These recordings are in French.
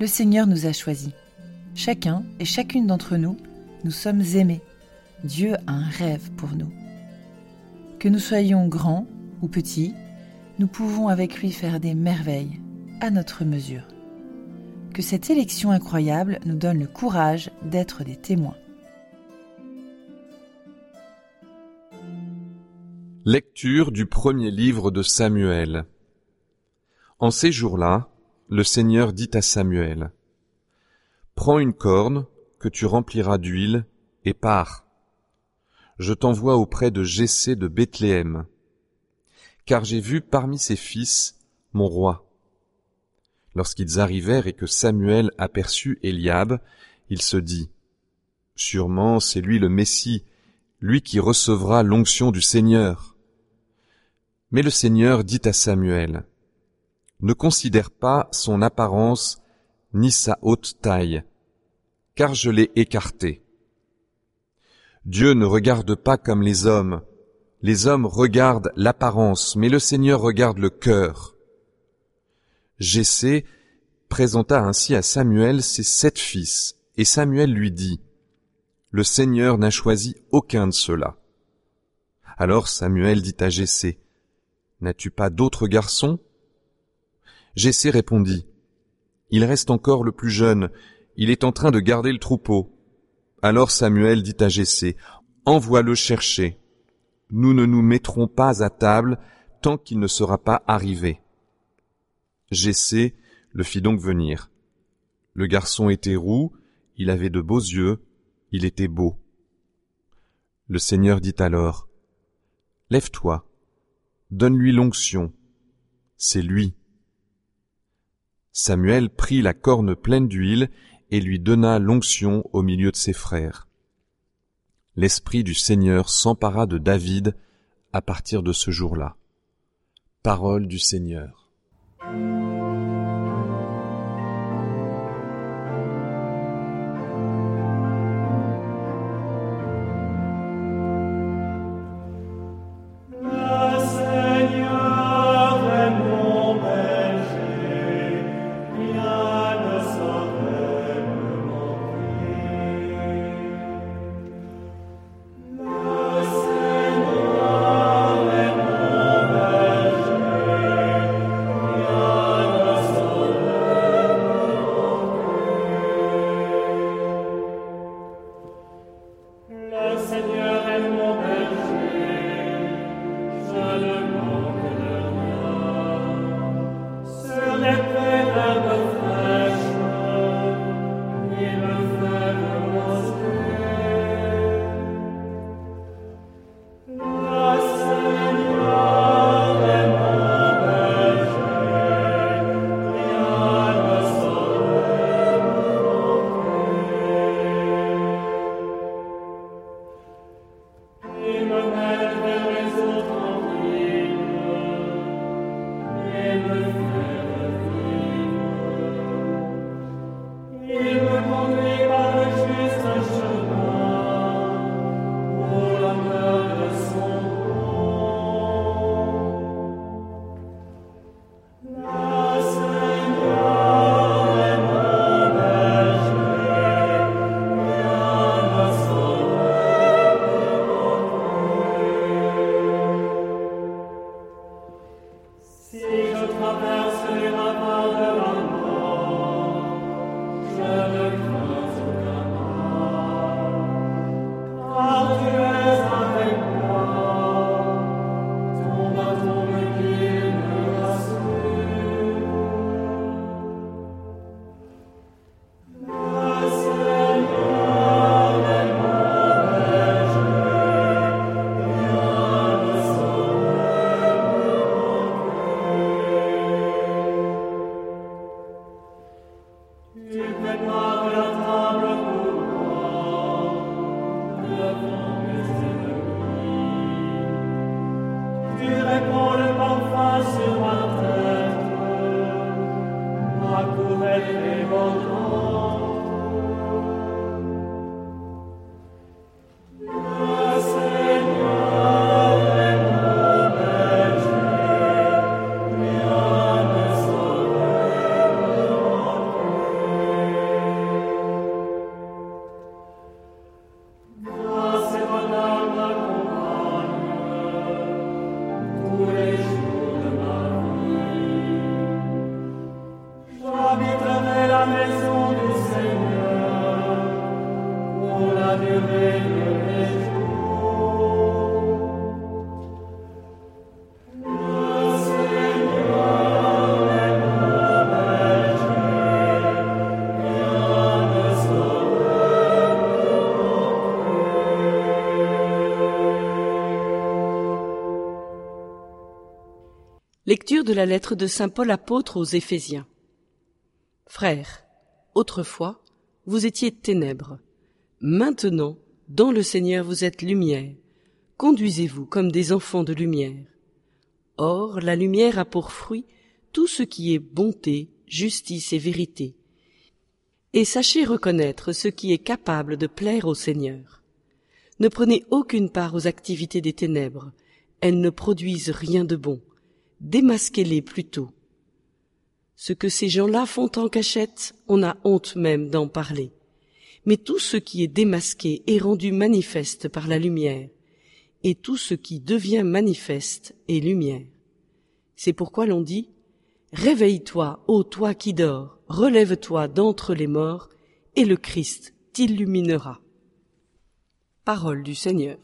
Le Seigneur nous a choisis. Chacun et chacune d'entre nous, nous sommes aimés. Dieu a un rêve pour nous. Que nous soyons grands ou petits, nous pouvons avec lui faire des merveilles à notre mesure. Que cette élection incroyable nous donne le courage d'être des témoins. Lecture du premier livre de Samuel. En ces jours-là, le Seigneur dit à Samuel, Prends une corne que tu rempliras d'huile et pars. Je t'envoie auprès de Jessé de Bethléem, car j'ai vu parmi ses fils mon roi. Lorsqu'ils arrivèrent et que Samuel aperçut Eliab, il se dit, Sûrement c'est lui le Messie, lui qui recevra l'onction du Seigneur. Mais le Seigneur dit à Samuel, Ne considère pas son apparence ni sa haute taille, car je l'ai écarté. Dieu ne regarde pas comme les hommes, les hommes regardent l'apparence, mais le Seigneur regarde le cœur. Jessé présenta ainsi à Samuel ses sept fils, et Samuel lui dit, Le Seigneur n'a choisi aucun de ceux-là. Alors Samuel dit à Jessé, N'as-tu pas d'autres garçons? Jessé répondit, Il reste encore le plus jeune, il est en train de garder le troupeau. Alors Samuel dit à Jessé, Envoie-le chercher. Nous ne nous mettrons pas à table tant qu'il ne sera pas arrivé. Jessé le fit donc venir. Le garçon était roux, il avait de beaux yeux, il était beau. Le Seigneur dit alors, Lève-toi, donne-lui l'onction, c'est lui. Samuel prit la corne pleine d'huile et lui donna l'onction au milieu de ses frères. L'Esprit du Seigneur s'empara de David à partir de ce jour-là. Parole du Seigneur. Lecture de la lettre de Saint Paul apôtre aux Éphésiens. Frères, autrefois, vous étiez ténèbres. Maintenant, dans le Seigneur vous êtes lumière. Conduisez-vous comme des enfants de lumière. Or, la lumière a pour fruit tout ce qui est bonté, justice et vérité. Et sachez reconnaître ce qui est capable de plaire au Seigneur. Ne prenez aucune part aux activités des ténèbres, elles ne produisent rien de bon démasquez-les plutôt. Ce que ces gens-là font en cachette, on a honte même d'en parler. Mais tout ce qui est démasqué est rendu manifeste par la lumière, et tout ce qui devient manifeste est lumière. C'est pourquoi l'on dit Réveille-toi, ô toi qui dors, relève-toi d'entre les morts, et le Christ t'illuminera. Parole du Seigneur.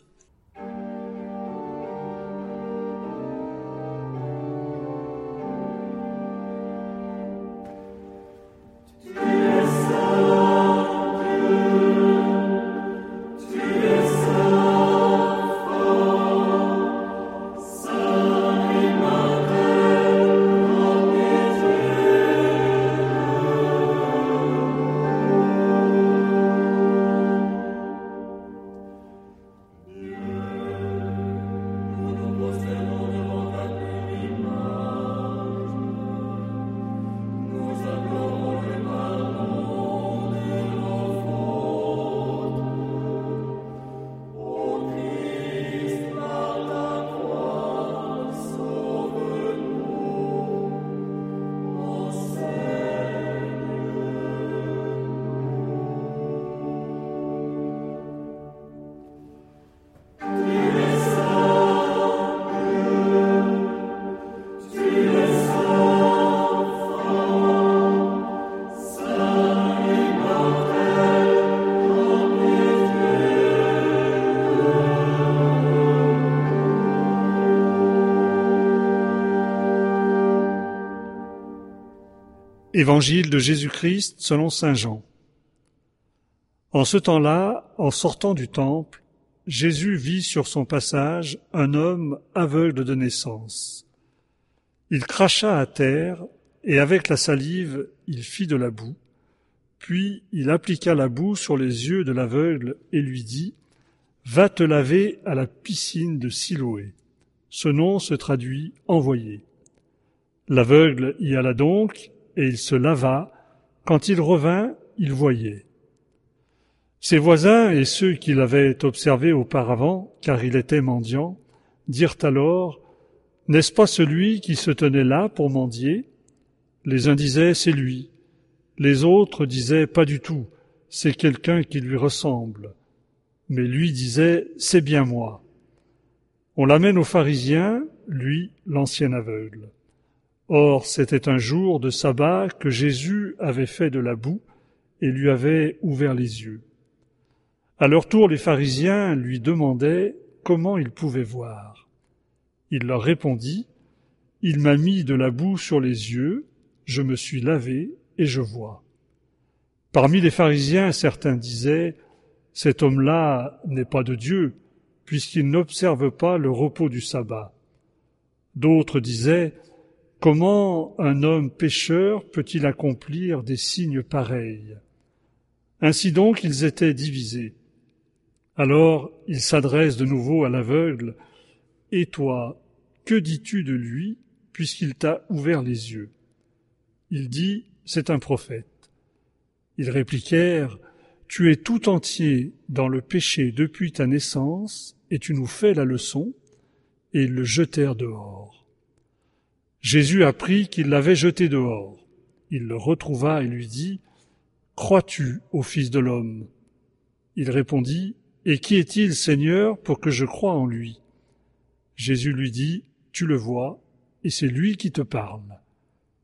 Évangile de Jésus-Christ selon Saint Jean. En ce temps-là, en sortant du temple, Jésus vit sur son passage un homme aveugle de naissance. Il cracha à terre, et avec la salive il fit de la boue, puis il appliqua la boue sur les yeux de l'aveugle et lui dit, Va te laver à la piscine de Siloé. Ce nom se traduit envoyé. L'aveugle y alla donc, et il se lava. Quand il revint, il voyait. Ses voisins et ceux qui l'avaient observé auparavant, car il était mendiant, dirent alors, N'est-ce pas celui qui se tenait là pour mendier? Les uns disaient, C'est lui. Les autres disaient, Pas du tout, c'est quelqu'un qui lui ressemble. Mais lui disait, C'est bien moi. On l'amène aux pharisiens, lui, l'ancien aveugle. Or c'était un jour de sabbat que Jésus avait fait de la boue et lui avait ouvert les yeux. À leur tour, les pharisiens lui demandaient comment il pouvait voir. Il leur répondit, Il m'a mis de la boue sur les yeux, je me suis lavé et je vois. Parmi les pharisiens, certains disaient, Cet homme-là n'est pas de Dieu, puisqu'il n'observe pas le repos du sabbat. D'autres disaient, Comment un homme pécheur peut-il accomplir des signes pareils? Ainsi donc ils étaient divisés. Alors il s'adresse de nouveau à l'aveugle. Et toi, que dis-tu de lui, puisqu'il t'a ouvert les yeux? Il dit, c'est un prophète. Ils répliquèrent, Tu es tout entier dans le péché depuis ta naissance, et tu nous fais la leçon, et ils le jetèrent dehors. Jésus apprit qu'il l'avait jeté dehors. Il le retrouva et lui dit, Crois-tu au Fils de l'homme? Il répondit, Et qui est-il, Seigneur, pour que je croie en lui? Jésus lui dit, Tu le vois, et c'est lui qui te parle.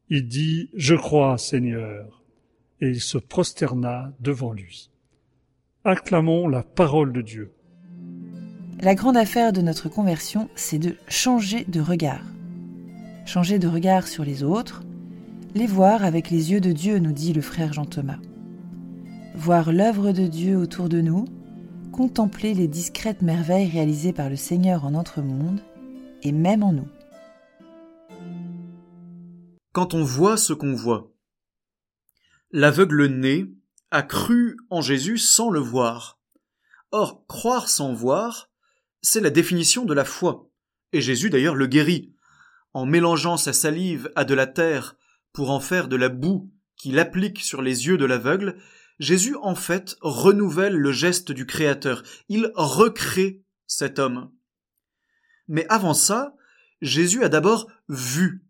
Il dit, Je crois, Seigneur, et il se prosterna devant lui. Acclamons la parole de Dieu. La grande affaire de notre conversion, c'est de changer de regard changer de regard sur les autres, les voir avec les yeux de Dieu, nous dit le frère Jean Thomas. Voir l'œuvre de Dieu autour de nous, contempler les discrètes merveilles réalisées par le Seigneur en notre monde et même en nous. quand on voit ce qu'on voit. L'aveugle né a cru en Jésus sans le voir. Or, croire sans voir, c'est la définition de la foi. Et Jésus d'ailleurs le guérit. En mélangeant sa salive à de la terre pour en faire de la boue qu'il applique sur les yeux de l'aveugle, Jésus en fait renouvelle le geste du Créateur. Il recrée cet homme. Mais avant ça, Jésus a d'abord vu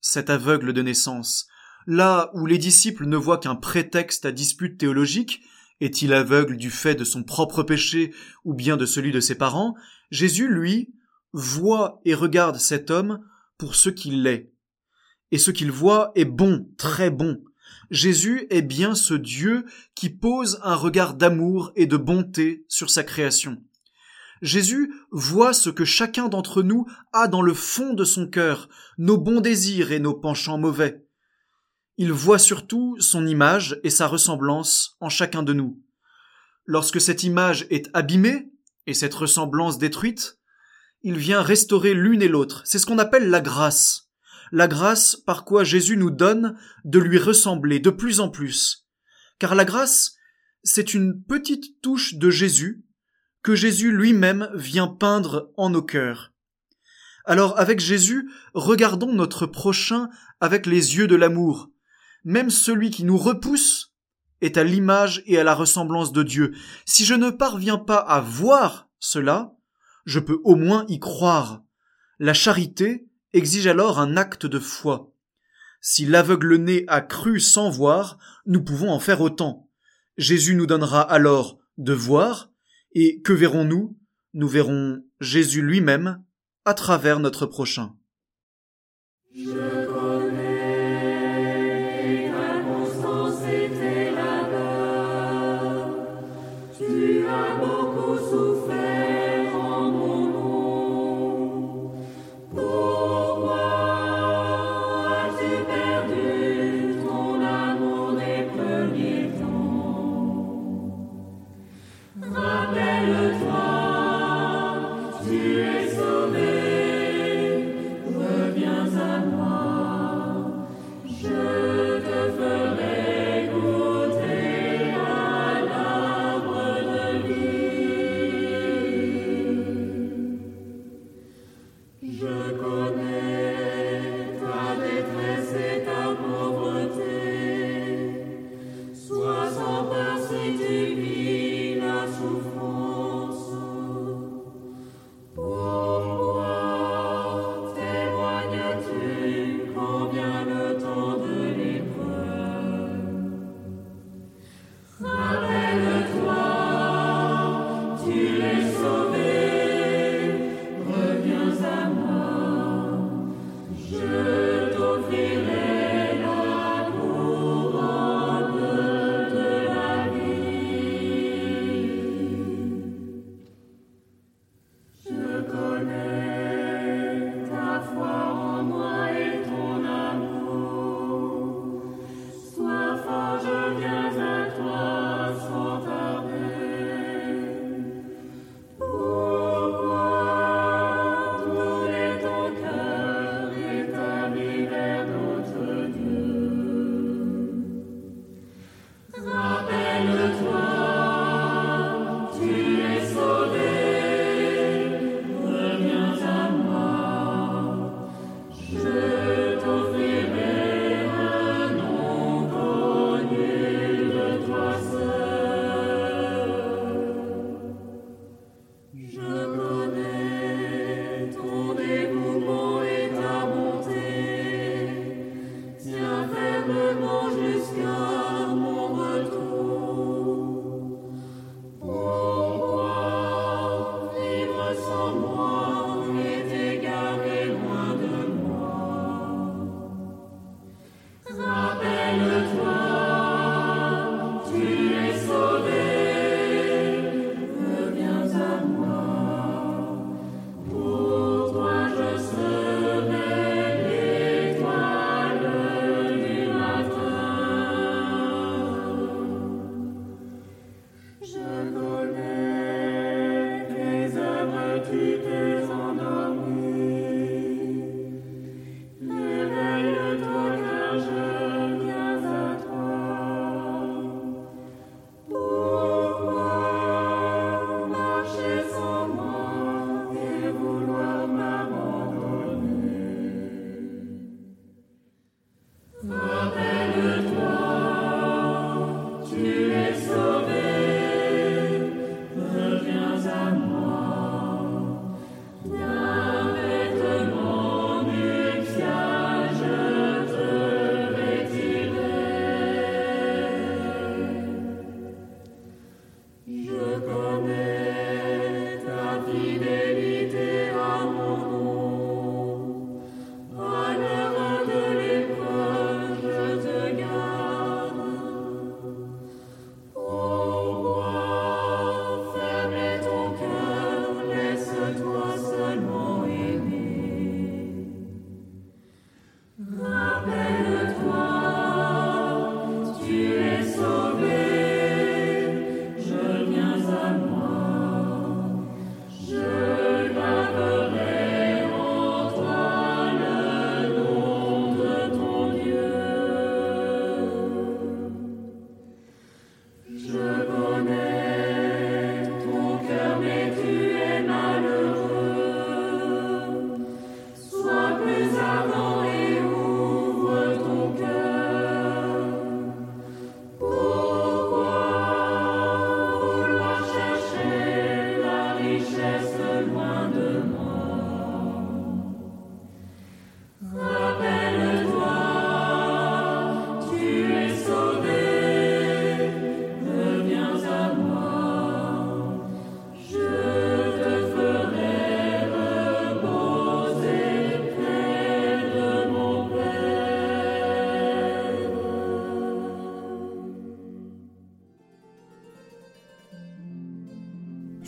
cet aveugle de naissance. Là où les disciples ne voient qu'un prétexte à dispute théologique, est-il aveugle du fait de son propre péché ou bien de celui de ses parents, Jésus, lui, voit et regarde cet homme pour ce qu'il est. Et ce qu'il voit est bon, très bon. Jésus est bien ce Dieu qui pose un regard d'amour et de bonté sur sa création. Jésus voit ce que chacun d'entre nous a dans le fond de son cœur, nos bons désirs et nos penchants mauvais. Il voit surtout son image et sa ressemblance en chacun de nous. Lorsque cette image est abîmée et cette ressemblance détruite, il vient restaurer l'une et l'autre. C'est ce qu'on appelle la grâce. La grâce par quoi Jésus nous donne de lui ressembler de plus en plus. Car la grâce, c'est une petite touche de Jésus que Jésus lui-même vient peindre en nos cœurs. Alors avec Jésus, regardons notre prochain avec les yeux de l'amour. Même celui qui nous repousse est à l'image et à la ressemblance de Dieu. Si je ne parviens pas à voir cela, je peux au moins y croire. La charité exige alors un acte de foi. Si l'aveugle-né a cru sans voir, nous pouvons en faire autant. Jésus nous donnera alors de voir, et que verrons-nous? Nous verrons Jésus lui-même à travers notre prochain.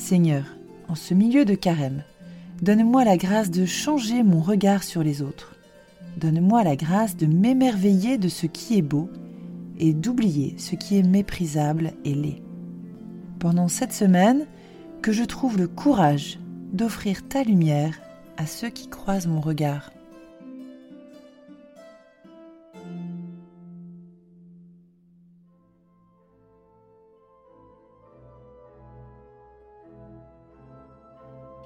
Seigneur, en ce milieu de carême, donne-moi la grâce de changer mon regard sur les autres. Donne-moi la grâce de m'émerveiller de ce qui est beau et d'oublier ce qui est méprisable et laid. Pendant cette semaine, que je trouve le courage d'offrir ta lumière à ceux qui croisent mon regard.